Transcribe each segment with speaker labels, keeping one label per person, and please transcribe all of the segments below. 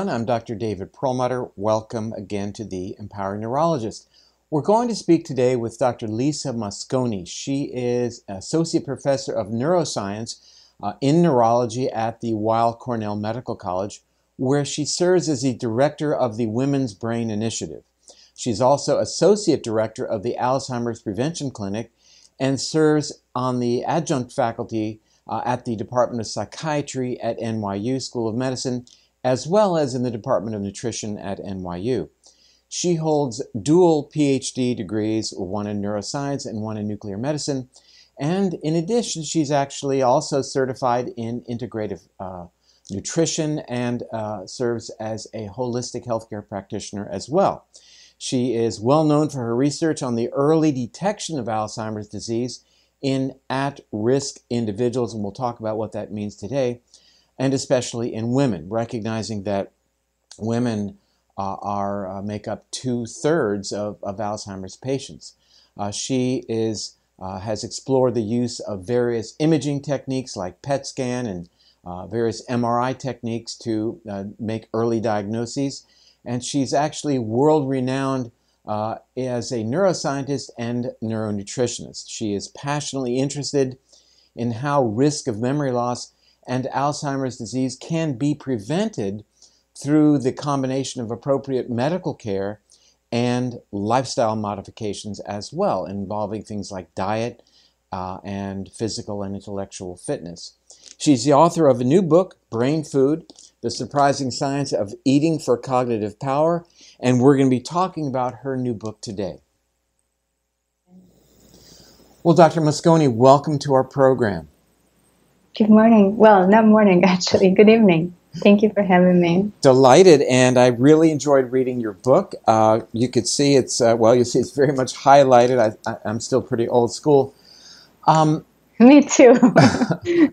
Speaker 1: everyone. I'm Dr. David Perlmutter. Welcome again to the Empowering Neurologist. We're going to speak today with Dr. Lisa Mosconi. She is Associate Professor of Neuroscience uh, in Neurology at the Weill Cornell Medical College, where she serves as the Director of the Women's Brain Initiative. She's also Associate Director of the Alzheimer's Prevention Clinic and serves on the adjunct faculty uh, at the Department of Psychiatry at NYU School of Medicine, as well as in the Department of Nutrition at NYU. She holds dual PhD degrees, one in neuroscience and one in nuclear medicine. And in addition, she's actually also certified in integrative uh, nutrition and uh, serves as a holistic healthcare practitioner as well. She is well known for her research on the early detection of Alzheimer's disease in at risk individuals, and we'll talk about what that means today, and especially in women, recognizing that women uh, are uh, make up two thirds of, of Alzheimer's patients. Uh, she is uh, has explored the use of various imaging techniques like PET scan and uh, various MRI techniques to uh, make early diagnoses, and she's actually world renowned as a neuroscientist and neuronutritionist. She is passionately interested in how risk of memory loss and Alzheimer's disease can be prevented through the combination of appropriate medical care and lifestyle modifications as well, involving things like diet uh, and physical and intellectual fitness. She's the author of a new book, Brain Food The Surprising Science of Eating for Cognitive Power, and we're going to be talking about her new book today. Well, Dr. Mosconi, welcome to our program.
Speaker 2: Good morning. Well, not morning, actually. Good evening. Thank you for having me.
Speaker 1: Delighted, and I really enjoyed reading your book. Uh, you could see it's, uh, well, you see it's very much highlighted. I, am still pretty old school.
Speaker 2: Um, me too.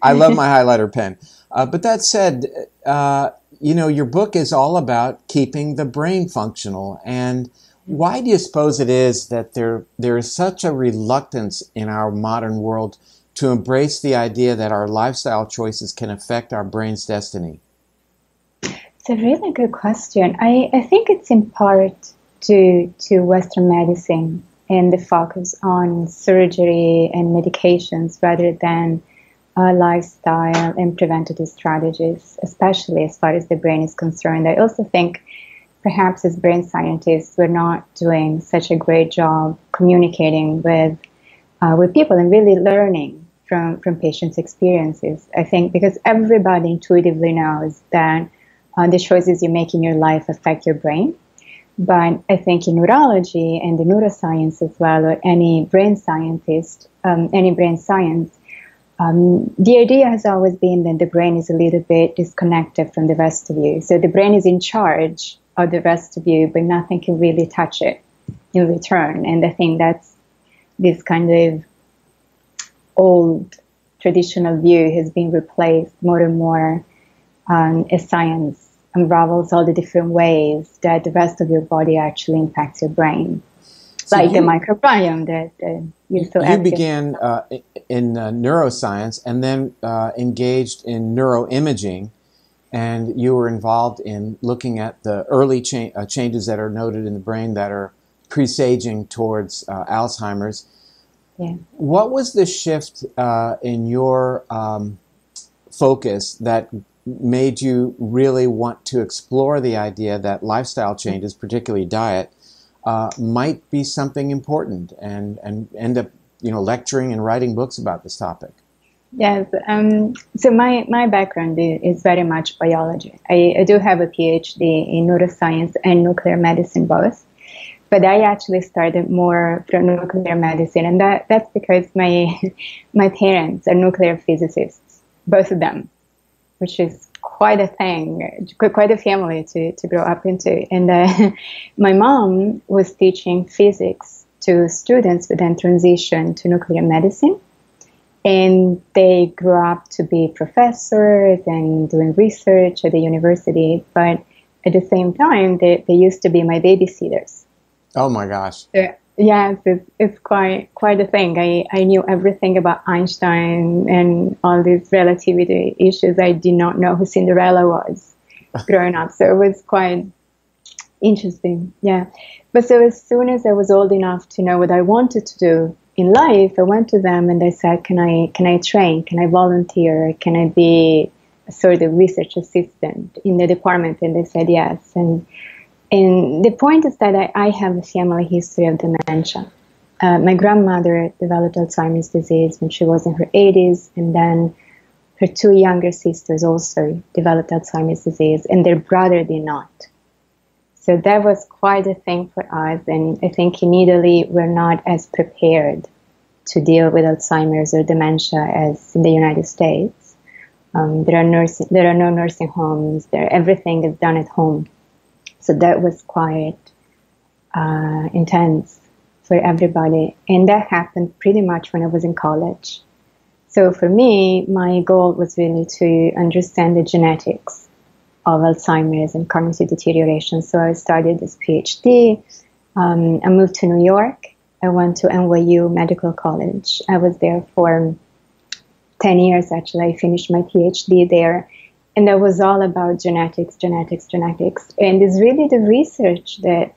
Speaker 1: I love my highlighter pen. Uh, but that said, uh, you know, your book is all about keeping the brain functional. And why do you suppose it is that there there is such a reluctance in our modern world to embrace the idea that our lifestyle choices can affect our brain's destiny?
Speaker 2: It's a really good question. I, I think it's in part due to Western medicine and the focus on surgery and medications rather than uh, lifestyle and preventative strategies, especially as far as the brain is concerned. I also think perhaps as brain scientists, we're not doing such a great job communicating with uh, with people and really learning from from patients' experiences. I think because everybody intuitively knows that uh, the choices you make in your life affect your brain. But I think in neurology and the neuroscience as well, or any brain scientist, um, any brain science, um, the idea has always been that the brain is a little bit disconnected from the rest of you. So the brain is in charge of the rest of you, but nothing can really touch it in return. And I think that's this kind of old traditional view has been replaced more and more um, as science unravels all the different ways that the rest of your body actually impacts your brain. So like you, the microbiome that uh,
Speaker 1: you're
Speaker 2: so
Speaker 1: You began uh, in uh, neuroscience and then uh, engaged in neuroimaging, and you were involved in looking at the early cha- uh, changes that are noted in the brain that are presaging towards uh, Alzheimer's.
Speaker 2: Yeah.
Speaker 1: What was the shift in your um, focus that made you really want to explore the idea that lifestyle changes, particularly diet, uh, might be something important and, and end up you know lecturing and writing books about this topic?
Speaker 2: Yes um, so my, my background is very much biology. I, I, do have a phd in neuroscience and nuclear medicine both but i actually started more from nuclear medicine and that, that's because my my parents are nuclear physicists both of them which is quite a thing, quite a family to, to grow up into. And uh, my mom was teaching physics to students who then transitioned to nuclear medicine. And they grew up to be professors and doing research at the university. But at the same time, they, they used to be my babysitters.
Speaker 1: Oh my gosh.
Speaker 2: So Yes, it's, it's quite quite a thing. I, I knew everything about Einstein and all these relativity issues. I did not know who Cinderella was. growing up. So it was quite interesting. Yeah. But so as soon as I was old enough to know what I wanted to do in life, I went to them and they said, "Can I can I train? Can I volunteer? Can I be a sort of research assistant in the department?" And they said yes. And and the point is that I, I have a family history of dementia. Uh, my grandmother developed Alzheimer's disease when she was in her 80s, and then her two younger sisters also developed Alzheimer's disease, and their brother did not. So that was quite a thing for us, and I think in Italy we're not as prepared to deal with Alzheimer's or dementia as in the United States. Um, there are nursing, there are no nursing homes. There, everything is done at home. So that was quite uh, intense for everybody. And that happened pretty much when I was in college. So for me, my goal was really to understand the genetics of Alzheimer's and cognitive deterioration. So I started this PhD. Um, I moved to New York. I went to NYU Medical College. I was there for 10 years actually. I finished my PhD there and that was all about genetics, genetics, genetics. And it's really the research that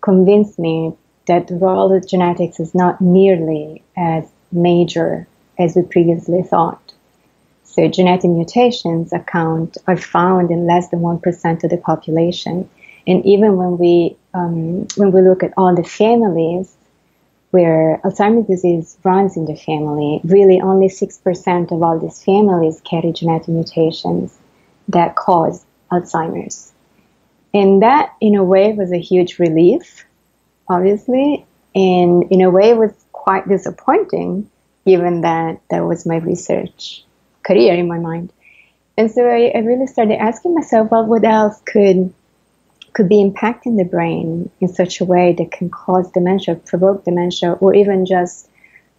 Speaker 2: convinced me that the role of genetics is not nearly as major as we previously thought. So genetic mutations account are found in less than one percent of the population, and even when we um, when we look at all the families where Alzheimer's disease runs in the family, really only six percent of all these families carry genetic mutations that cause Alzheimer's. And that, in a way, was a huge relief, obviously, and in a way, was quite disappointing, given that that was my research career in my mind. And so I, I really started asking myself, well, what else could could be impacting the brain in such a way that can cause dementia, provoke dementia, or even just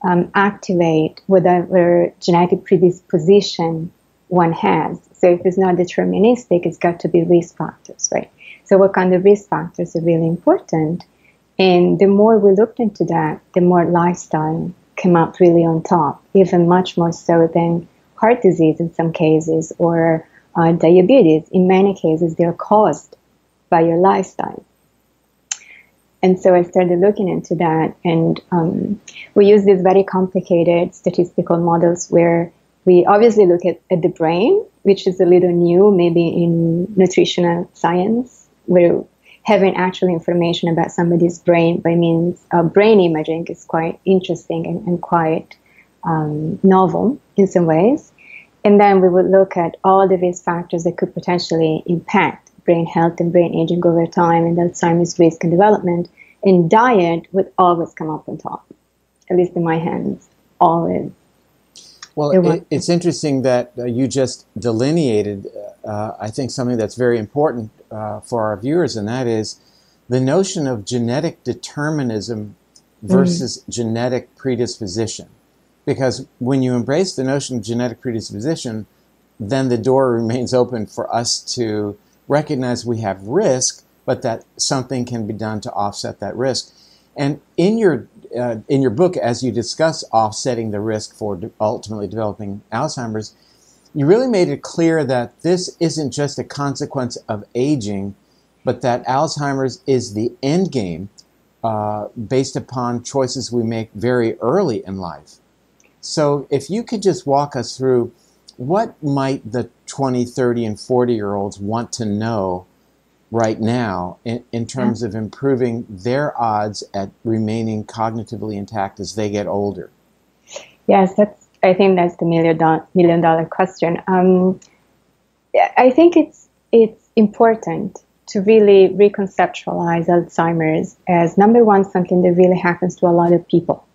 Speaker 2: um, activate whatever genetic predisposition one has. So if it's not deterministic, it's got to be risk factors, right? So what kind of risk factors are really important? And the more we looked into that, the more lifestyle came up really on top, even much more so than heart disease in some cases or uh, diabetes. In many cases, they're caused by your lifestyle. And so I started looking into that, and um, we use these very complicated statistical models where we obviously look at, at the brain, which is a little new, maybe in nutritional science, where having actual information about somebody's brain by means of brain imaging is quite interesting and, and quite um, novel in some ways. And then we would look at all the risk factors that could potentially impact brain health and brain aging over time and Alzheimer's risk and development. And diet would always come up on top, at least in my hands, always.
Speaker 1: Well, it, it's interesting that uh, you just delineated, uh, I think, something that's very important uh, for our viewers, and that is the notion of genetic determinism versus mm-hmm. genetic predisposition. Because when you embrace the notion of genetic predisposition, then the door remains open for us to recognize we have risk, but that something can be done to offset that risk. And in your uh, in your book, as you discuss offsetting the risk for de- ultimately developing Alzheimer's, you really made it clear that this isn't just a consequence of aging, but that Alzheimer's is the end game uh, based upon choices we make very early in life. So, if you could just walk us through what might the 20, 30, and 40 year olds want to know right now in, in terms yeah. of improving their odds at remaining cognitively intact as they get older?
Speaker 2: Yes, that's. I think that's the million dollar, million dollar question. Um, I think it's it's important to really reconceptualize Alzheimer's as number one something that really happens to a lot of people.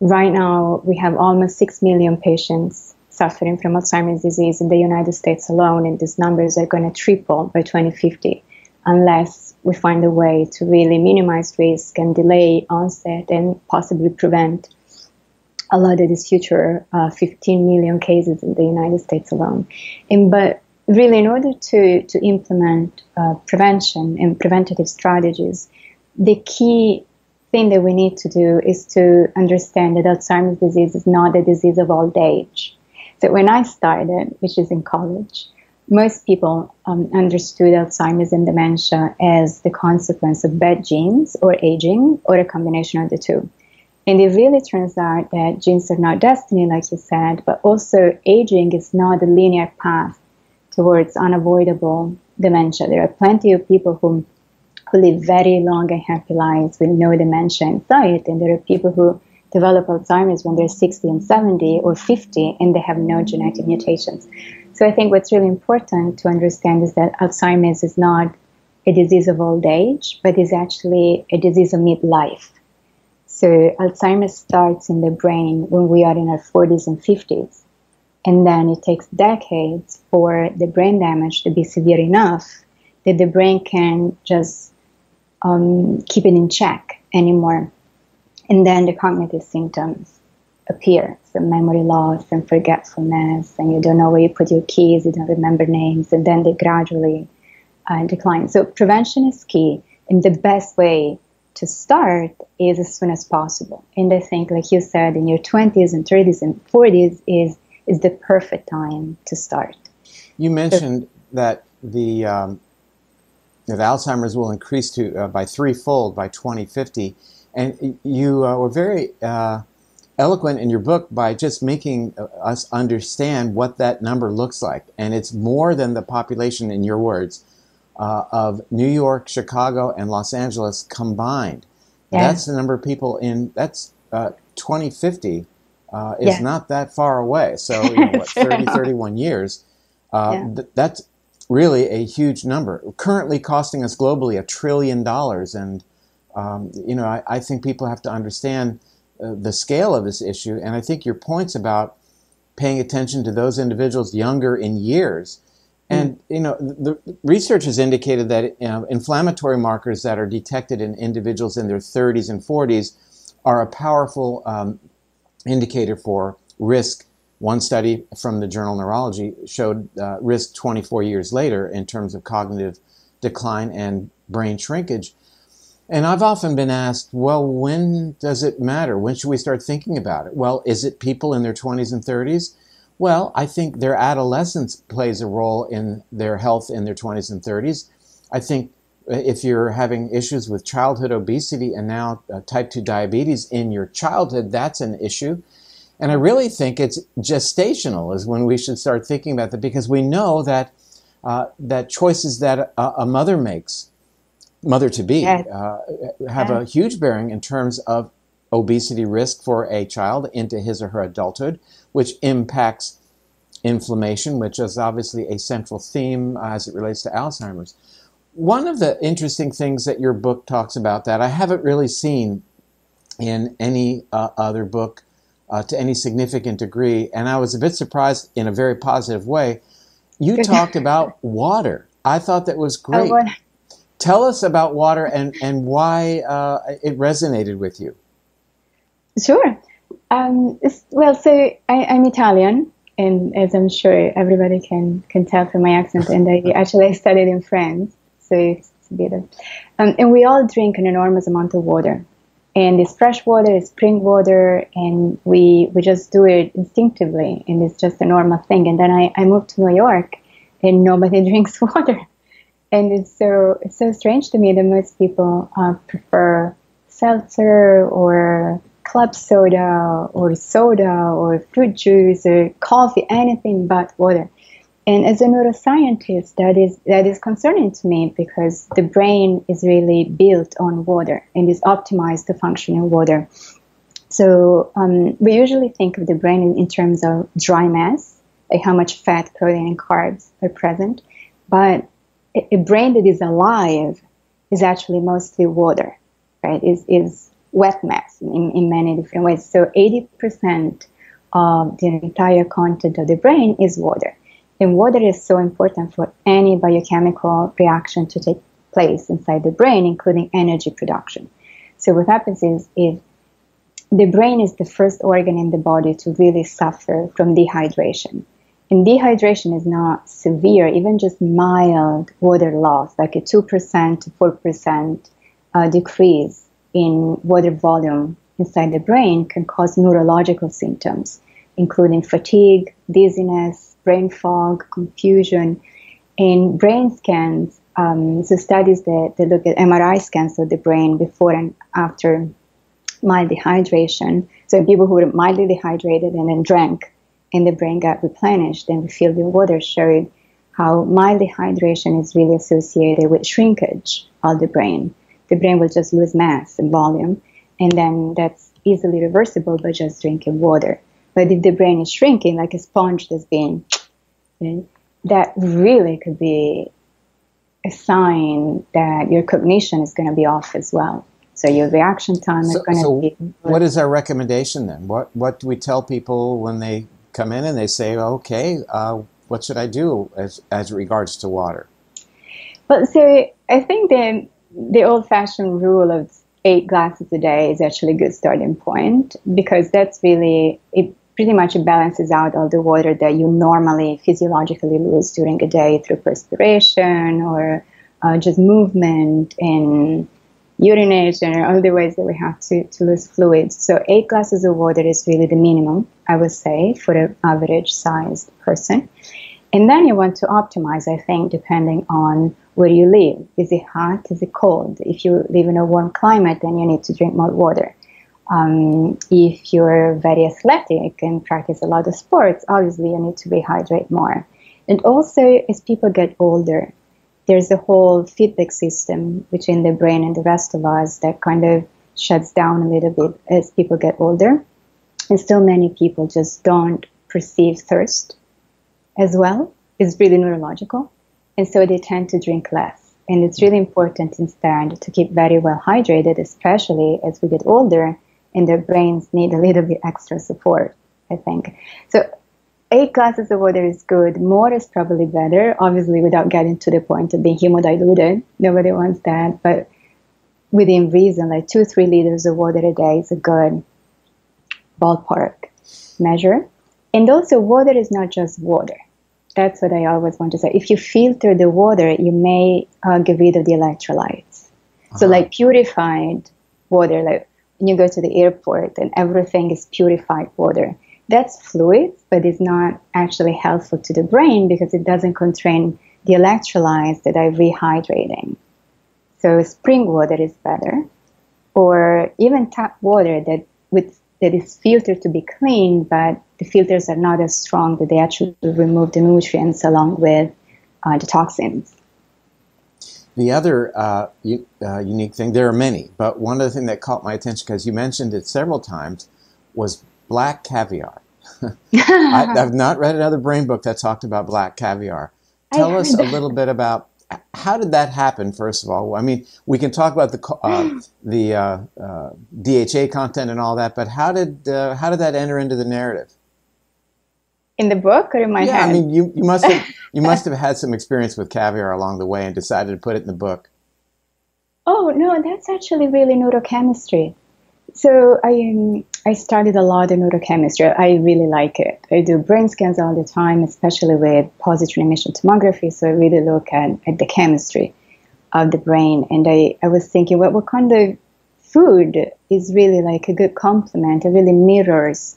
Speaker 2: Right now, we have almost six million patients suffering from Alzheimer's disease in the United States alone, and these numbers are going to triple by 2050 unless we find a way to really minimize risk and delay onset and possibly prevent a lot of these future uh, 15 million cases in the United States alone. And, but really, in order to, to implement uh, prevention and preventative strategies, the key thing that we need to do is to understand that Alzheimer's disease is not a disease of old age. So when I started, which is in college, most people um, understood Alzheimer's and dementia as the consequence of bad genes or aging or a combination of the two. And it really turns out that genes are not destiny, like you said, but also aging is not a linear path towards unavoidable dementia. There are plenty of people who, who live very long and happy lives with no dementia in sight, and there are people who develop Alzheimer's when they're 60 and 70 or 50 and they have no genetic mutations. So I think what's really important to understand is that Alzheimer's is not a disease of old age, but is actually a disease of midlife. So Alzheimer's starts in the brain when we are in our 40s and 50s. And then it takes decades for the brain damage to be severe enough that the brain can just um, keep it in check anymore. And then the cognitive symptoms appear. So memory loss and forgetfulness, and you don't know where you put your keys, you don't remember names, and then they gradually uh, decline. So prevention is key, and the best way to start is as soon as possible. And I think, like you said, in your 20s and 30s and 40s is is the perfect time to start.
Speaker 1: You mentioned so, that the um, that Alzheimer's will increase to uh, by threefold by 2050, and you uh, were very uh, eloquent in your book by just making uh, us understand what that number looks like. And it's more than the population, in your words, uh, of New York, Chicago, and Los Angeles combined. Yeah. That's the number of people in, that's uh, 2050 uh, is yeah. not that far away. So, you know, what, 30, 31 years. Uh, yeah. Th- that's really a huge number. Currently costing us globally a trillion dollars. And, um, you know, I, I think people have to understand uh, the scale of this issue. And I think your points about paying attention to those individuals younger in years. Hmm. And you know, the research has indicated that you know, inflammatory markers that are detected in individuals in their 30s and 40s are a powerful um, indicator for risk. One study from the journal Neurology showed uh, risk 24 years later in terms of cognitive decline and brain shrinkage. And I've often been asked, well, when does it matter? When should we start thinking about it? Well, is it people in their 20s and 30s? Well, I think their adolescence plays a role in their health in their 20s and 30s. I think if you're having issues with childhood obesity and now uh, type 2 diabetes in your childhood, that's an issue. And I really think it's gestational is when we should start thinking about that because we know that uh, that choices that a, a mother makes mother to be uh, have a huge bearing in terms of obesity risk for a child into his or her adulthood, which impacts inflammation, which is obviously a central theme as it relates to Alzheimer's. One of the interesting things that your book talks about that I haven't really seen in any uh, other book uh, to any significant degree, and I was a bit surprised in a very positive way. You talked about water. I thought that was great. Oh, Tell us about water and, and why uh, it resonated with you.
Speaker 2: Sure. Um, well, so I, am Italian, and as I'm sure everybody can, can tell from my accent, and I actually studied in France, so it's a bit of. Um, and we all drink an enormous amount of water. And it's fresh water, it's spring water, and we, we just do it instinctively, and it's just a normal thing. And then I, I moved to New York, and nobody drinks water and it's so it's so strange to me that most people uh, prefer seltzer or club soda or soda or fruit juice or coffee, anything but water. And as a neuroscientist, that is that is concerning to me because the brain is really built on water and is optimized to function in water. So um, we usually think of the brain in, terms of dry mass, like how much fat, protein, and carbs are present. But a brain that is alive is actually mostly water, right? Is is wet mass in, in many different ways. So 80% of the entire content of the brain is water. And water is so important for any biochemical reaction to take place inside the brain, including energy production. So what happens is if the brain is the first organ in the body to really suffer from dehydration. And dehydration is not severe, even just mild water loss, like a 2% to 4% uh, decrease in water volume inside the brain can cause neurological symptoms, including fatigue, dizziness, brain fog, confusion. In brain scans, um, so studies that, that look at MRI scans of the brain before and after mild dehydration. So people who were mildly dehydrated and then drank, and the brain got replenished, and we field in water showed how mild dehydration is really associated with shrinkage of the brain. The brain will just lose mass and volume, and then that's easily reversible by just drinking water. But if the brain is shrinking, like a sponge that's being, that really could be a sign that your cognition is going to be off as well. So your reaction time is going to so be.
Speaker 1: What is our recommendation then? What what do we tell people when they come in and they say, "Okay, uh, what should I do as as regards to water?"
Speaker 2: Well, so I think the the old-fashioned rule of eight glasses a day is actually a good starting point because that's really it pretty much balances out all the water that you normally physiologically lose during a day through perspiration or uh, just movement and urination or other ways that we have to, to lose fluids. So eight glasses of water is really the minimum, I would say, for an average sized person. And then you want to optimize, I think, depending on where you live. Is it hot? Is it cold? If you live in a warm climate, then you need to drink more water. Um, if you're very athletic and practice a lot of sports, obviously you need to rehydrate more. And also, as people get older, there's a whole feedback system between the brain and the rest of us that kind of shuts down a little bit as people get older. And still, many people just don't perceive thirst as well. It's really neurological. And so they tend to drink less. And it's really important instead to keep very well hydrated, especially as we get older and their brains need a little bit extra support, I think. So eight glasses of water is good. More is probably better, obviously without getting to the point of being hemodiluted. Nobody wants that, but within reason, like two, three liters of water a day is a good ballpark measure. And also, water is not just water. That's what I always want to say. If you filter the water, you may uh, get rid of the electrolytes. Uh-huh. So, like purified water, like when you go to the airport and everything is purified water, that's fluid, but it's not actually helpful to the brain because it doesn't contain the electrolytes that are rehydrating. So spring water is better, or even tap water that with that is filtered to be clean, but the filters are not as strong that they actually remove the nutrients along with uh, the toxins.
Speaker 1: The other uh, u- uh, unique thing, there are many, but one of the things that caught my attention because you mentioned it several times was black caviar. I, have not read another brain book that talked about black caviar. Tell us a little bit about how did that happen. First of all, I mean, we can talk about the uh, the uh, uh, DHA content and all that, but how did uh, how did that enter into the narrative?
Speaker 2: In the book or in my
Speaker 1: yeah,
Speaker 2: head?
Speaker 1: I mean, you, you must have you must have had some experience with caviar along the way and decided to put it in the book.
Speaker 2: Oh no, that's actually really neurochemistry. So I um, I studied a lot in neurochemistry. I really like it. I do brain scans all the time, especially with positron emission tomography. So I really look at, at the chemistry of the brain. And I, I was thinking, well, what kind of food is really like a good complement? It really mirrors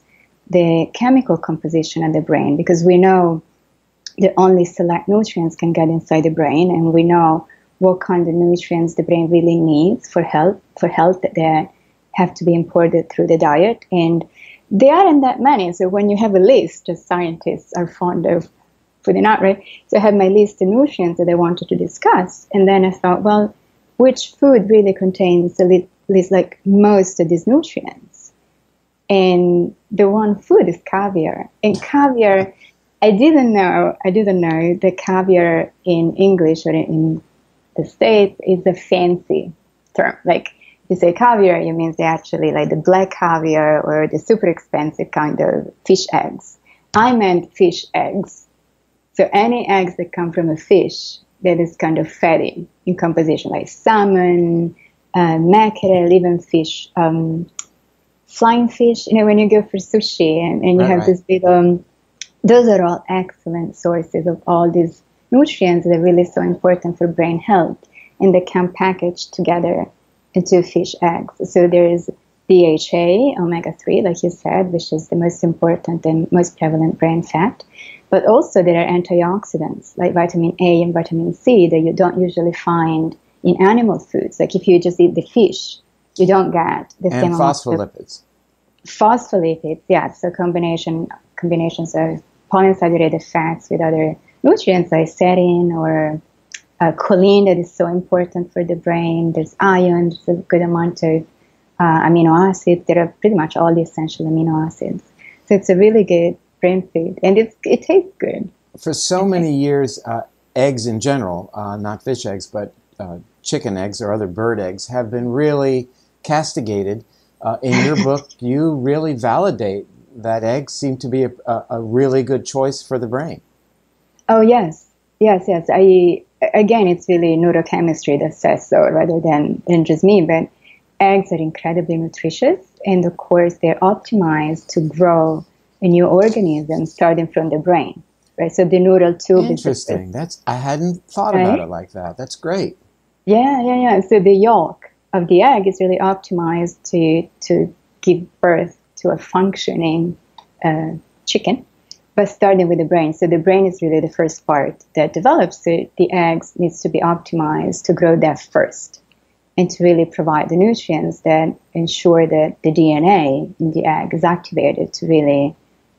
Speaker 2: the chemical composition of the brain because we know that only select nutrients can get inside the brain, and we know what kind of nutrients the brain really needs for health for health that have to be imported through the diet. And there aren't that many. So when you have a list, as scientists are fond of putting out, right? So I had my list of nutrients that I wanted to discuss. And then I thought, well, which food really contains at least like most of these nutrients? And the one food is caviar. And caviar, I didn't know, I didn't know the caviar in English or in the States is a fancy term. Like you say caviar, you mean they actually like the black caviar or the super expensive kind of fish eggs. I meant fish eggs. So any eggs that come from a fish that is kind of fatty in composition, like salmon, uh, mackerel, even fish, um, flying fish. You know, when you go for sushi and, and you right, have right. this little, um, those are all excellent sources of all these nutrients that are really so important for brain health, and they can package together into fish eggs. So there is DHA, omega 3, like you said, which is the most important and most prevalent brain fat. But also there are antioxidants like vitamin A and vitamin C that you don't usually find in animal foods. Like if you just eat the fish, you don't get the
Speaker 1: and
Speaker 2: same
Speaker 1: phospholipids.
Speaker 2: Phospholipids, yeah. So combination combinations of polyunsaturated fats with other nutrients like serine or uh, choline that is so important for the brain. There's iron, there's a good amount of uh, amino acids. There are pretty much all the essential amino acids. So it's a really good brain food, and it it tastes good.
Speaker 1: For so many years, uh, eggs in general, uh, not fish eggs, but uh, chicken eggs or other bird eggs, have been really castigated. Uh, in your book, you really validate that eggs seem to be a, a, really good choice for the brain.
Speaker 2: Oh yes, yes, yes. I again, it's really neurochemistry that says so, rather than than just me. But eggs are incredibly nutritious, and of course, they're optimized to grow a new organism starting from the brain, right? So the neural tube.
Speaker 1: Interesting. That's I hadn't thought right? about it like that. That's great.
Speaker 2: Yeah, yeah, yeah. So the yolk of the egg is really optimized to to give birth to a functioning uh, chicken, but starting with the brain. So the brain is really the first part that develops. So the eggs needs to be optimized to grow that first and to really provide the nutrients that ensure that the DNA in the egg is activated to really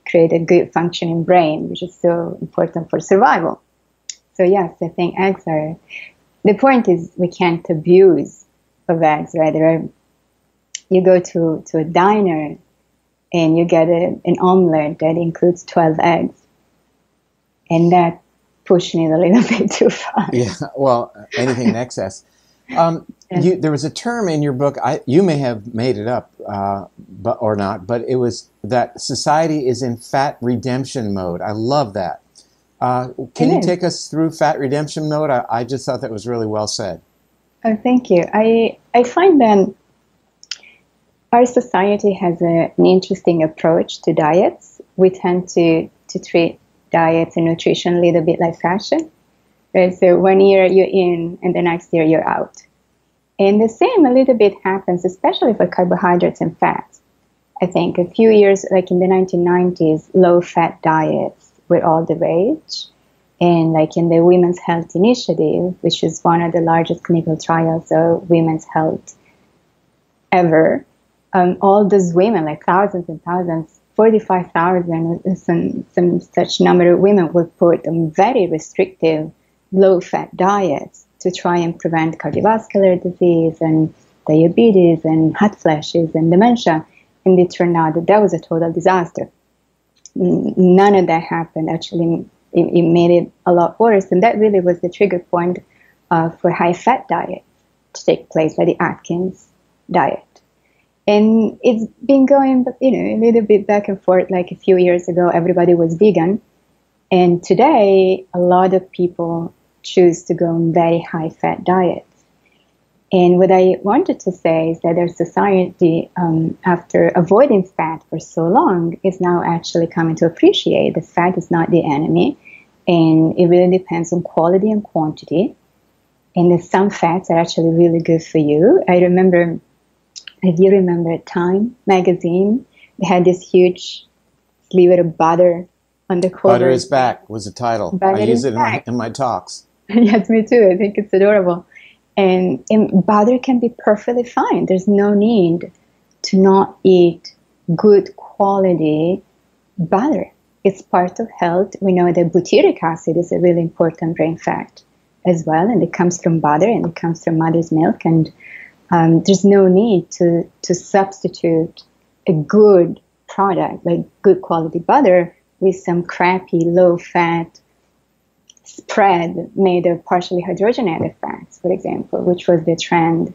Speaker 2: create a good functioning brain, which is so important for survival. So yes, I think eggs are. The point is we can't abuse of eggs, right? Are, you go to to a diner and you get a, an omelette that includes 12 eggs. And that pushed me a little bit too far.
Speaker 1: Yeah, well, anything in excess. Um, you, there was a term in your book, I, you may have made it up uh, but, or not, but it was that society is in fat redemption mode. I love that. Uh, can it you is. take us through fat redemption mode? I, I, just thought that was really well said.
Speaker 2: Oh, thank you. I, I find that our society has a, an interesting approach to diets. We tend to, to treat diets and nutrition a little bit like fashion. Right? So one year you're in and the next year you're out. And the same a little bit happens, especially for carbohydrates and fats. I think a few years, like in the 1990s, low fat diets were all the rage. And like in the Women's Health Initiative, which is one of the largest clinical trials of women's health ever, um, all those women, like thousands and thousands, 45,000, some, some such number of women were put on very restrictive, low fat diets to try and prevent cardiovascular disease and diabetes and hot flashes and dementia. And it turned out that that was a total disaster. None of that happened. Actually, it, it made it a lot worse. And that really was the trigger point uh, for high fat diet to take place, like the Atkins diet. And it's been going, you know, a little bit back and forth. Like a few years ago, everybody was vegan. And today, a lot of people choose to go on very high fat diets. And what I wanted to say is that our society, um, after avoiding fat for so long, is now actually coming to appreciate that fat is not the enemy. And it really depends on quality and quantity. And some fats are actually really good for you. I remember if you remember Time magazine, they had this huge sliver of butter on the cover.
Speaker 1: Butter is back was the title. Butter I use it in my, in my, talks.
Speaker 2: yes, me too. I think it's adorable. And, and butter can be perfectly fine. There's no need to not eat good quality butter. It's part of health. We know that butyric acid is a really important brain fat as well, and it comes from butter and it comes from mother's milk. And um, there's no need to, to substitute a good product, like good quality butter, with some crappy low fat spread made of partially hydrogenated fats, for example, which was the trend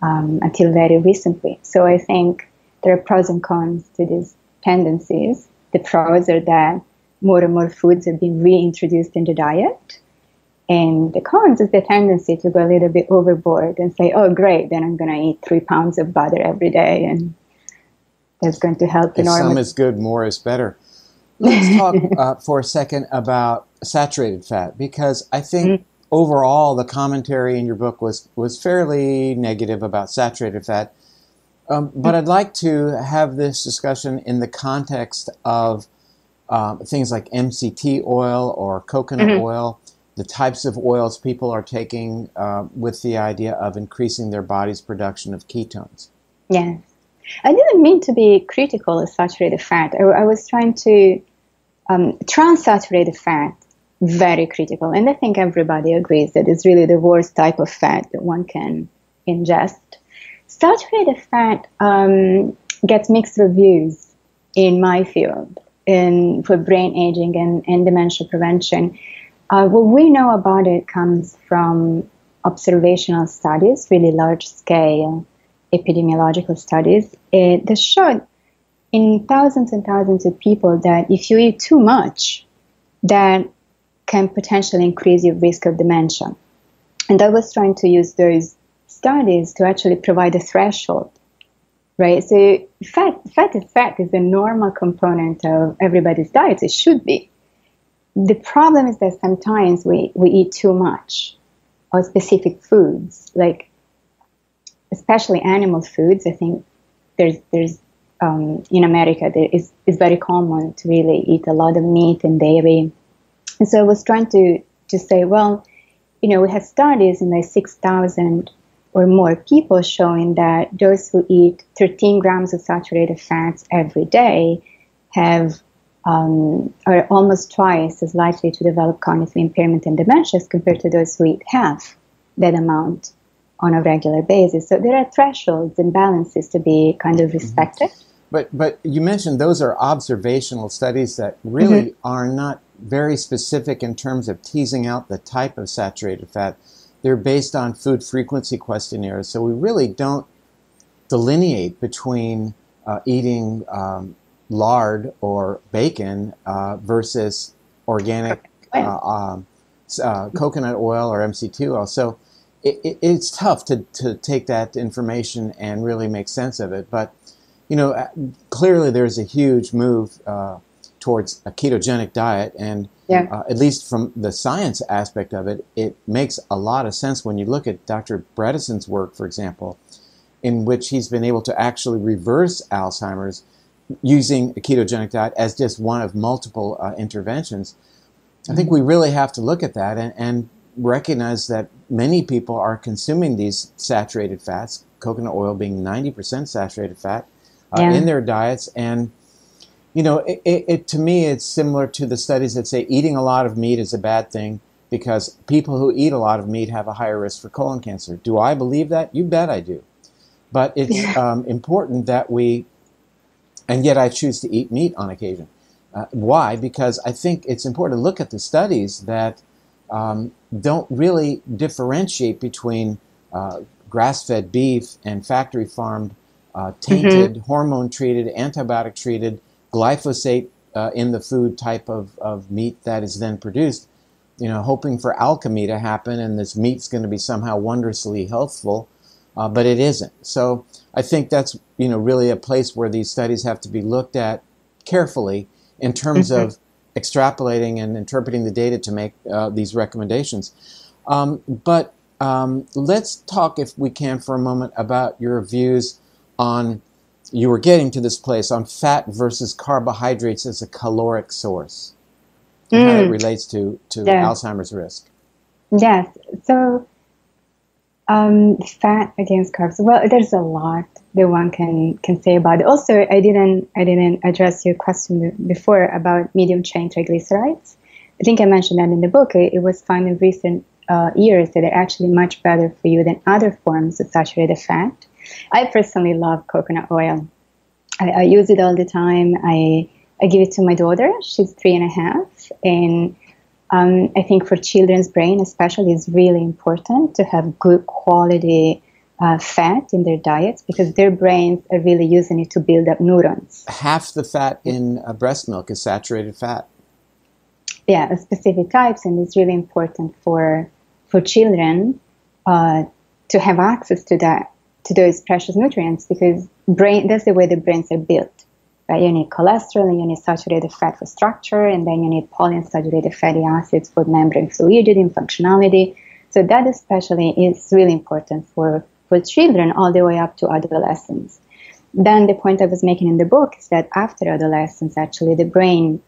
Speaker 2: um, until very recently. So I think there are pros and cons to these tendencies. The pros are that more and more foods are being reintroduced in the diet. And the cons is the tendency to go a little bit overboard and say, oh, great, then I'm going to eat three pounds of butter every day and that's going to help
Speaker 1: if Some is good, more is better. Let's talk uh, for a second about saturated fat because I think mm-hmm. overall the commentary in your book was, was fairly negative about saturated fat. Um, but I'd like to have this discussion in the context of uh, things like MCT oil or coconut
Speaker 2: Mhm.
Speaker 1: oil, the types of oils people are taking uh, with the idea of increasing their body's production of ketones.
Speaker 2: Yes. I didn't mean to be critical of saturated fat. I, I was trying to um, trans-saturated fat, very critical, and I think everybody agrees that it's really the worst type of fat that one can ingest. Saturated fat um, gets mixed reviews in my field in for brain aging and, and dementia prevention. Uh, what we know about it comes from observational studies, really large scale epidemiological studies uh, that showed in thousands and thousands of people that if you eat too much, that can potentially increase your risk of dementia. And I was trying to use those studies to actually provide a threshold, right? So fat, fat is fat is a normal component of everybody's diet. It should be. The problem is that sometimes we, we eat too much or specific foods, like especially animal foods. I think there's there's um, in America there is it's very common to really eat a lot of meat and dairy. And so I was trying to to say, well, you know, we have studies in like six thousand or more people showing that those who eat 13 grams of saturated fats every day have um, are almost twice as likely to develop cognitive impairment and dementia as compared to those who eat half that amount on a regular basis. So there are thresholds and balances to be kind of respected.
Speaker 1: But but you mentioned those are observational studies that really are not very specific in terms of teasing out the type of saturated fat. They're based on food frequency questionnaires, so we really don't delineate between uh, eating um, lard or bacon uh, versus organic uh, um, uh, coconut oil or MCT oil. So it, it, it's tough to, to take that information and really make sense of it. But you know, uh, clearly there's a huge move uh, towards a ketogenic diet, and
Speaker 2: Yeah.
Speaker 1: uh, at least from the science aspect of it, it makes a lot of sense when you look at Dr. Bredesen's work, for example, in which he's been able to actually reverse Alzheimer's using a ketogenic diet as just one of multiple uh, interventions. I think we really have to look at that and, and recognize that many people are consuming these saturated fats, coconut oil being 90% saturated fat, uh,
Speaker 2: Yeah.
Speaker 1: in their diets. And, you know, it, it, it, to me, it's similar to the studies that say eating a lot of meat is a bad thing because people who eat a lot of meat have a higher risk for colon cancer. Do I believe that? You bet I do. But it's um, important that we, and yet I choose to eat meat on occasion. Uh, why? Because I think it's important to look at the studies that um, don't really differentiate between uh, grass-fed beef and factory-farmed, uh, tainted, hormone-treated, antibiotic-treated, glyphosate uh, in the food type of, of meat that is then produced. You know, hoping for alchemy to happen and this meat's going to be somehow wondrously healthful, uh, but it isn't. So I think that's you know really a place where these studies have to be looked at carefully in terms
Speaker 2: Mhm.
Speaker 1: of extrapolating and interpreting the data to make uh, these recommendations. Um, but um, let's talk, if we can, for a moment about your views on. You were getting to this place on fat versus carbohydrates as a caloric source, and how it
Speaker 2: Mm.
Speaker 1: relates to to
Speaker 2: Yeah.
Speaker 1: Alzheimer's risk.
Speaker 2: Yes. So, um, fat against carbs. Well, there's a lot that one can can say about it. Also, I didn't I didn't address your question before about medium chain triglycerides. I think I mentioned that in the book. It, it was found in recent uh, years that they're actually much better for you than other forms of saturated fat. I personally love coconut oil. I, I use it all the time. I I give it to my daughter. She's three and a half, and um, I think for children's brain, especially, it's really important to have good quality uh, fat in their diets because their brains are really using it to build up neurons.
Speaker 1: Half the fat in uh, breast milk is saturated fat.
Speaker 2: Yeah, specific types, and it's really important for for children uh, to have access to that to those precious nutrients because brain that's the way the brains are built. Right? You need cholesterol and you need saturated fat for structure, and then you need polyunsaturated fatty acids for membrane fluidity and functionality. So that especially is really important for for children all the way up to adolescence. Then the point I was making in the book is that after adolescence, actually, the brain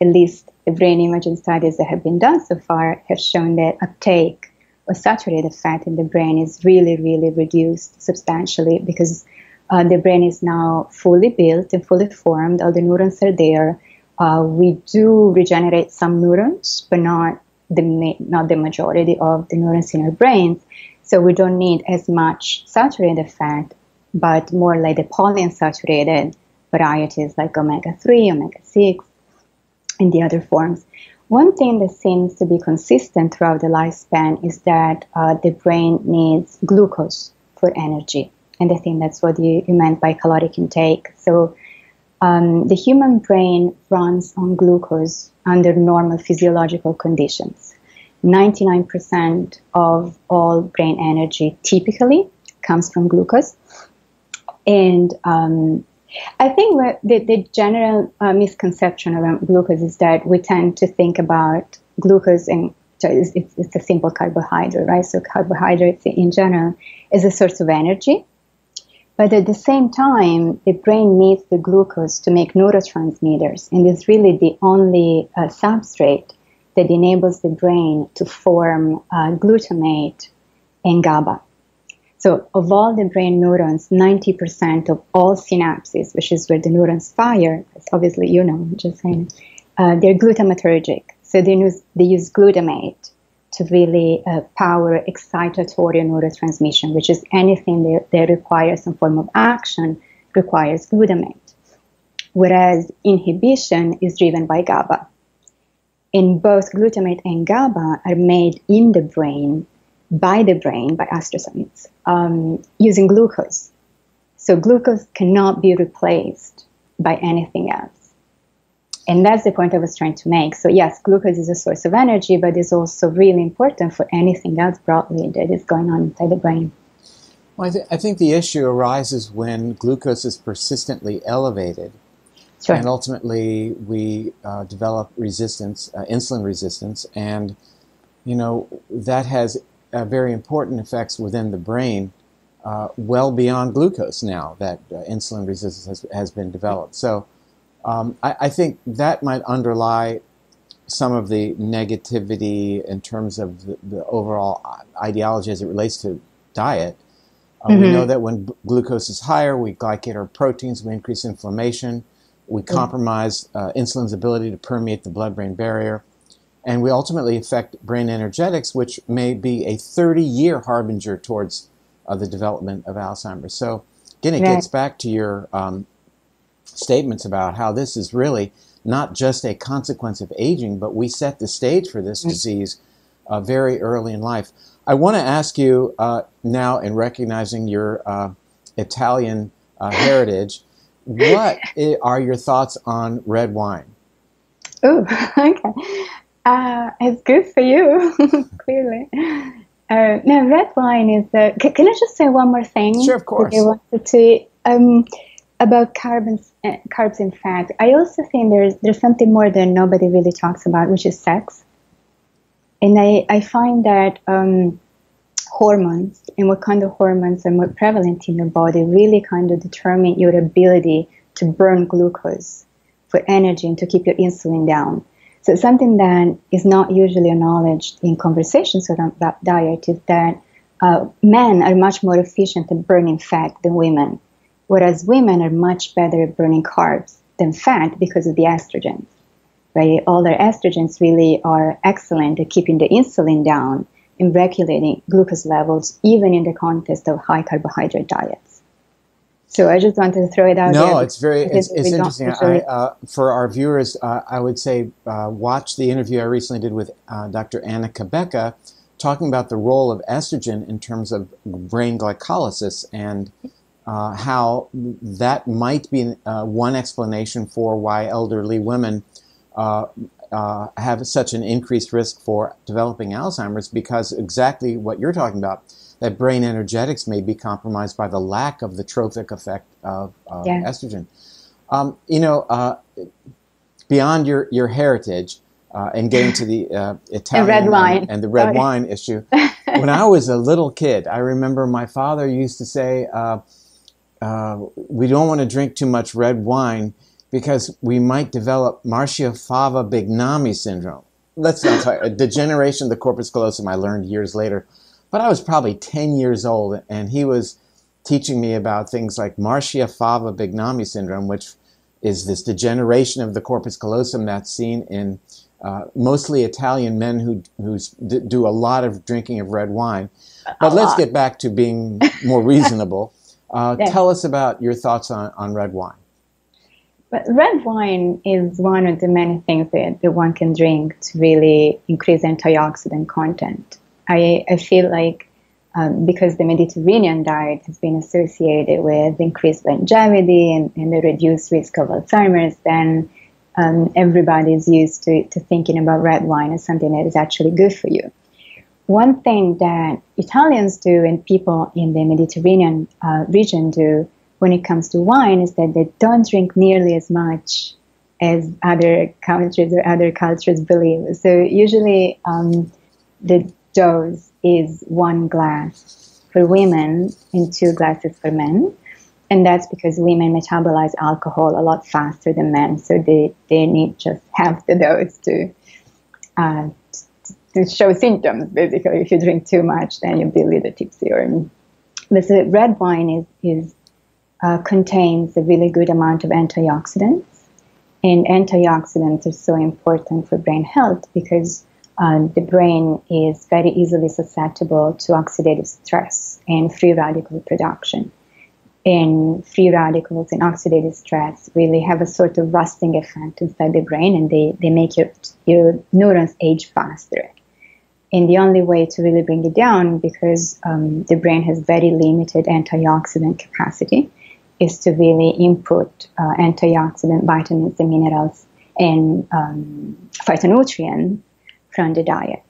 Speaker 2: at least the brain imaging studies that have been done so far have shown that uptake of saturated fat in the brain is really, really reduced substantially because uh, the brain is now fully built and fully formed. All the neurons are there. Uh, we do regenerate some neurons, but not the not the majority of the neurons in our brains. So we don't need as much saturated fat, but more like the polyunsaturated varieties like omega three, omega six, and the other forms. One thing that seems to be consistent throughout the lifespan is that uh, the brain needs glucose for energy. And I think that's what you, you meant by caloric intake. So um, the human brain runs on glucose under normal physiological conditions. 99% of all brain energy typically comes from glucose. And um, I think the, the general uh, misconception around glucose is that we tend to think about glucose and it's, it's, a simple carbohydrate, right? So carbohydrates in general is a source of energy. But at the same time, the brain needs the glucose to make neurotransmitters, and it's really the only uh, substrate that enables the brain to form uh, glutamate and GABA. So, of all the brain neurons, 90% of all synapses, which is where the neurons fire, obviously you know, just saying, uh, they're glutamatergic. So, they use, they use glutamate to really uh, power excitatory neurotransmission, which is anything that, that requires some form of action requires glutamate. Whereas inhibition is driven by GABA. And both glutamate and GABA are made in the brain by the brain, by astrocytes, um, using glucose. So glucose cannot be replaced by anything else. And that's the point I was trying to make. So, yes, glucose is a source of energy, but it's also really important for anything else broadly that is going on inside the brain.
Speaker 1: Well, I, th- I think the issue arises when glucose is persistently elevated. Sure. And ultimately, we uh, develop resistance, uh, insulin resistance, and you know that has uh, very important effects within the brain, uh, well beyond glucose now that uh, insulin resistance has, has been developed. So um, I, I, think that might underlie some of the negativity in terms of the, the overall ideology as it relates to diet. Uh, mm-hmm. We know that when b- glucose is higher, we glycate our proteins, we increase inflammation, we mm-hmm. compromise uh, insulin's ability to permeate the blood brain barrier and we ultimately affect brain energetics, which may be a 30 year harbinger towards uh, the development of Alzheimer's. So, again, it right. gets back to your um, statements about how this is really not just a consequence of aging, but we set the stage for this disease uh, very early in life. I want to ask you uh, now, in recognizing your uh, Italian uh, heritage, what are your thoughts on red wine?
Speaker 2: Oh, okay. Uh, it's good for you, clearly. Uh, now, red wine is. Uh, can, can, I just say one more thing?
Speaker 1: Sure, of course.
Speaker 2: I wanted to um, about carbons, uh, carbs and fat. I also think there's there's something more that nobody really talks about, which is sex. And I I find that um, hormones and what kind of hormones are more prevalent in your body really kind of determine your ability to burn glucose for energy and to keep your insulin down. So something that is not usually acknowledged in conversations around diet is that uh, men are much more efficient at burning fat than women, whereas women are much better at burning carbs than fat because of the estrogens. Right? All their estrogens really are excellent at keeping the insulin down and regulating glucose levels, even in the context of high carbohydrate diets. So I just wanted to throw it out.
Speaker 1: No, it's very it's, it's interesting. I, uh, for our viewers, uh, I would say uh, watch the interview I recently did with uh, Dr. Anna Cabeca, talking about the role of estrogen in terms of brain glycolysis and uh, how that might be uh, one explanation for why elderly women have such an increased risk for developing Alzheimer's because exactly what you're talking about that brain energetics may be compromised by the lack of the trophic effect of, yeah. estrogen. Um, you know, uh, beyond your, your heritage uh, and getting to the uh, Italian. And, and, the red wine issue, when I was a little kid, I remember my father used to say, uh, "We don't want to drink too much red wine." because we might develop Marchiafava Bignami syndrome. Let's not talk, a degeneration of the corpus callosum I learned years later. But I was probably 10 years old, and he was teaching me about things like Marchiafava Bignami syndrome, which is this degeneration of the corpus callosum that's seen in uh, mostly Italian men who who do a lot of drinking of red wine. But a let's lot. get back to being more reasonable. Uh, yes. Tell us about your thoughts on, on red wine.
Speaker 2: But red wine is one of the many things that, that one can drink to really increase antioxidant content. I, I feel like um, because the Mediterranean diet has been associated with increased longevity and, and the reduced risk of Alzheimer's, then um, everybody is used to, to thinking about red wine as something that is actually good for you. One thing that Italians do and people in the Mediterranean uh, region do when it comes to wine is that they don't drink nearly as much as other countries or other cultures believe. So usually um, the dose is one glass for women and two glasses for men. And that's because women metabolize alcohol a lot faster than men, so they, they need just half the dose to, uh, to show symptoms. Basically, if you drink too much, then you'll be a little tipsy. Or this red wine is, is uh, contains a really good amount of antioxidants, and antioxidants are so important for brain health because um, the brain is very easily susceptible to oxidative stress and free radical production. And free radicals and oxidative stress really have a sort of rusting effect inside the brain and they, they make your, your neurons age faster. And the only way to really bring it down, because um, the brain has very limited antioxidant capacity, is to really input uh, antioxidant vitamins and minerals and um, phytonutrients from the diet.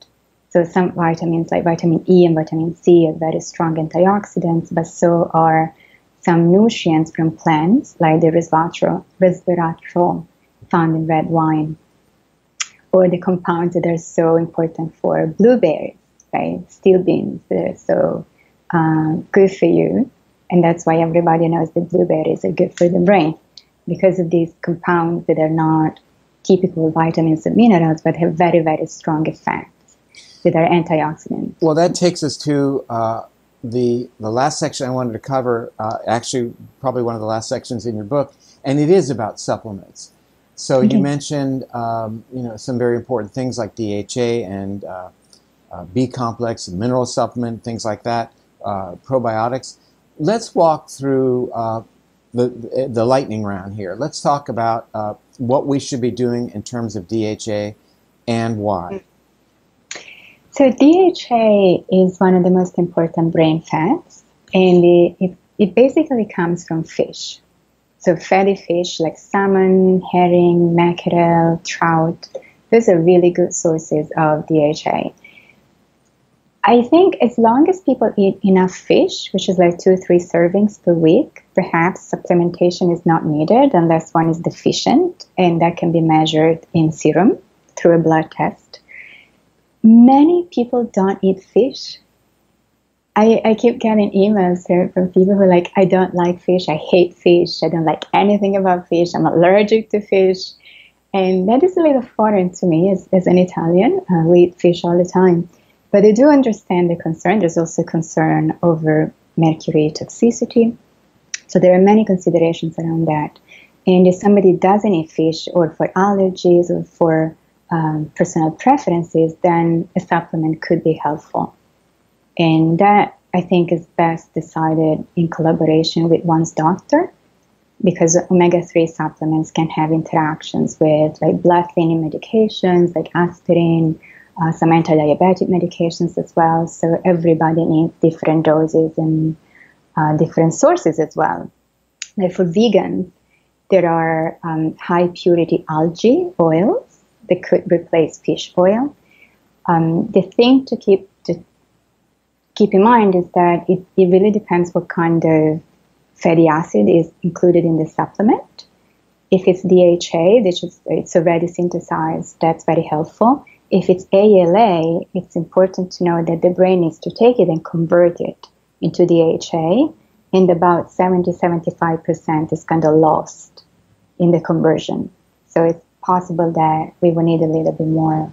Speaker 2: So some vitamins like vitamin E and vitamin C are very strong antioxidants, but so are some nutrients from plants like the resveratrol, resveratrol found in red wine, or the compounds that are so important for blueberries, right? Stilbenes that are so uh, good for you, and that's why everybody knows that blueberries are good for the brain because of these compounds that are not typical vitamins and minerals, but have very, very strong effects that are antioxidants.
Speaker 1: Well, that takes us to uh, the the last section I wanted to cover. Uh, actually, probably one of the last sections in your book, and it is about supplements. So you mentioned, um, you know, some very important things like DHA and uh, uh, B complex, mineral supplement, things like that, uh, probiotics. Let's walk through uh, the, the lightning round here. Let's talk about uh, what we should be doing in terms of DHA and why.
Speaker 2: So DHA is one of the most important brain fats, and it, it, it basically comes from fish. So fatty fish like salmon, herring, mackerel, trout, those are really good sources of DHA. I think as long as people eat enough fish, which is like two or three servings per week, perhaps supplementation is not needed unless one is deficient, and that can be measured in serum through a blood test. Many people don't eat fish. I, I keep getting emails from people who are like, I don't like fish, I hate fish, I don't like anything about fish, I'm allergic to fish. And that is a little foreign to me as, as an Italian. Uh, we eat fish all the time. But I do understand the concern. There's also concern over mercury toxicity. So there are many considerations around that. And if somebody doesn't eat fish or for allergies or for um, personal preferences, then a supplement could be helpful. And that I think is best decided in collaboration with one's doctor because omega 3 supplements can have interactions with like blood thinning medications like aspirin, uh, some anti-diabetic medications as well. So everybody needs different doses and uh, different sources as well. Like for vegans, there are um, high purity algae oils that could replace fish oil. Um, the thing to keep keep in mind is that it, it really depends what kind of fatty acid is included in the supplement. If it's DHA, which is it's already synthesized, that's very helpful if it's ALA, it's important to know that the brain needs to take it and convert it into DHA, and about 70 75% is kind of lost in the conversion. So it's possible that we will need a little bit more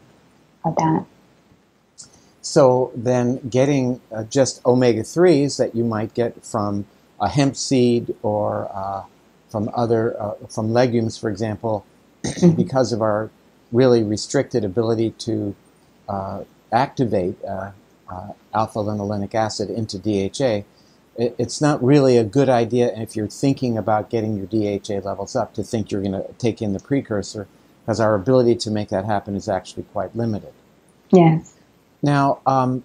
Speaker 2: of that.
Speaker 1: So then, getting uh, just omega 3s that you might get from a hemp seed or uh, from other uh, from legumes, for example, because of our really restricted ability to uh, activate uh, uh, alpha linolenic acid into DHA, it, it's not really a good idea if you're thinking about getting your DHA levels up to think you're going to take in the precursor, because our ability to make that happen is actually quite limited.
Speaker 2: Yes.
Speaker 1: Now, um,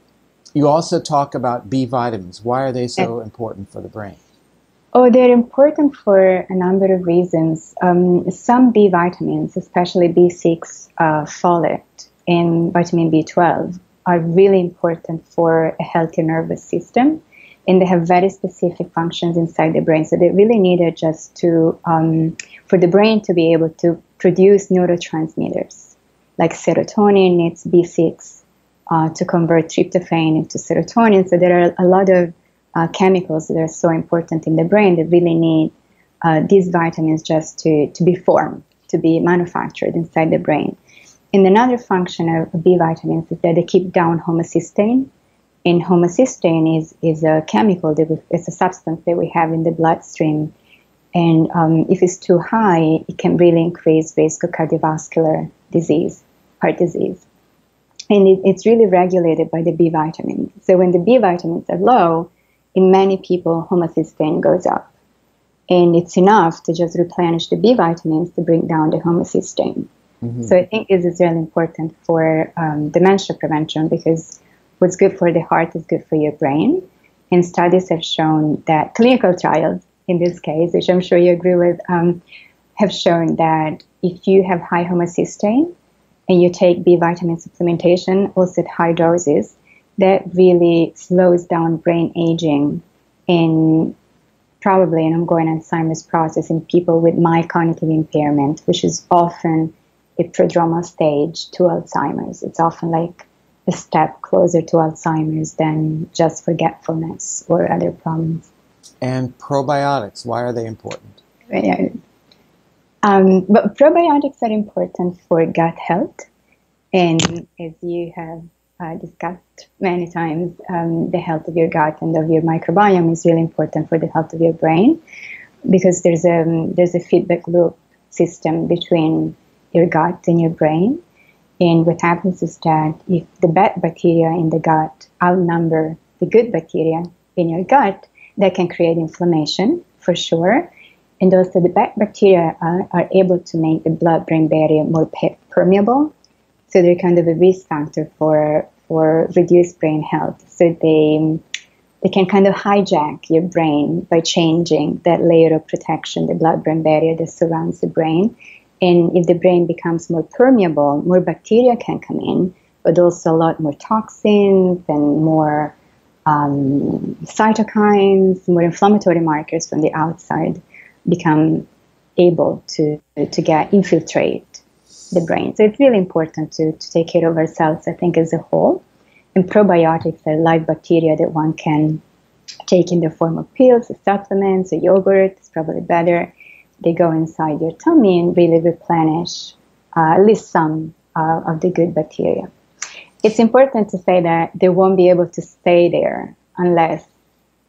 Speaker 1: you also talk about B vitamins. Why are they so important for the brain?
Speaker 2: Oh, they're important for a number of reasons. Um, some B vitamins, especially B6, uh, folate, and vitamin B12, are really important for a healthy nervous system. And they have very specific functions inside the brain. So they're really needed just to, um, for the brain to be able to produce neurotransmitters. Like serotonin needs B6 uh, to convert tryptophan into serotonin. So there are a lot of uh, chemicals that are so important in the brain that really need uh, these vitamins just to, to be formed, to be manufactured inside the brain. And another function of B vitamins is that they keep down homocysteine. And homocysteine is, is a chemical, that we, it's a substance that we have in the bloodstream. And um, if it's too high, it can really increase risk of cardiovascular disease, heart disease. And it, it's really regulated by the B vitamin. So when the B vitamins are low, in many people, homocysteine goes up. And it's enough to just replenish the B vitamins to bring down the homocysteine. Mm-hmm. So I think this is really important for um, dementia prevention because what's good for the heart is good for your brain. And studies have shown that clinical trials, in this case, which I'm sure you agree with, um, have shown that if you have high homocysteine and you take B vitamin supplementation also at high doses, that really slows down brain aging in probably an ongoing Alzheimer's process in people with mild cognitive impairment, which is often a prodromal stage to Alzheimer's. It's often like a step closer to Alzheimer's than just forgetfulness or other problems.
Speaker 1: And probiotics, why are they important?
Speaker 2: Yeah. Um, but probiotics are important for gut health. And as you have uh, discussed many times, um, the health of your gut and of your microbiome is really important for the health of your brain because there's a, there's a feedback loop system between your gut and your brain. And what happens is that if the bad bacteria in the gut outnumber the good bacteria in your gut, that can create inflammation for sure. And also, the bacteria are, are able to make the blood brain barrier more permeable. So they're kind of a risk factor for, for reduced brain health. So they, they can kind of hijack your brain by changing that layer of protection, the blood brain barrier that surrounds the brain. And if the brain becomes more permeable, more bacteria can come in, but also a lot more toxins and more um, cytokines, more inflammatory markers from the outside become able to, to get infiltrate the brain. So it's really important to, to take care of ourselves, I think, as a whole. And probiotics are live bacteria that one can take in the form of pills, supplements, or yogurt. It's probably better they go inside your tummy and really replenish uh, at least some uh, of the good bacteria. It's important to say that they won't be able to stay there unless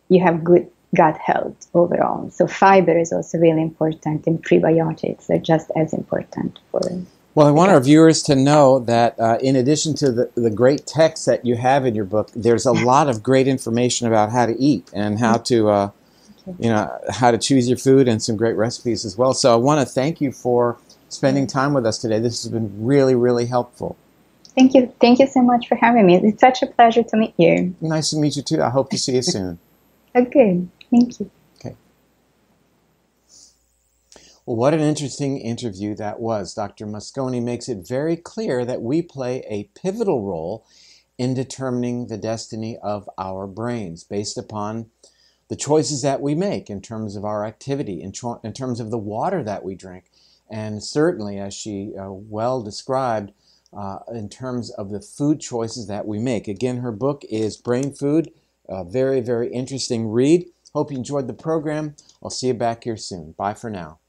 Speaker 2: you have good gut health overall. So fiber is also really important, and prebiotics are just as important for.
Speaker 1: Well, I want our viewers to know that uh, in addition to the, the great text that you have in your book, there's a lot of great information about how to eat and how to uh, you know how to choose your food and some great recipes as well. So I want to thank you for spending time with us today. This has been really, really helpful.
Speaker 2: Thank you. Thank you so much for having me. It's such a pleasure to meet you.
Speaker 1: Nice to meet you too. I hope to see you soon.
Speaker 2: okay. Thank you.
Speaker 1: Okay. Well, what an interesting interview that was. Dr. Mosconi makes it very clear that we play a pivotal role in determining the destiny of our brains based upon the choices that we make in terms of our activity, in, in terms of the water that we drink, and certainly, as she uh, well described, uh, in terms of the food choices that we make. Again, her book is Brain Food, a very, very interesting read. Hope you enjoyed the program. I'll see you back here soon. Bye for now.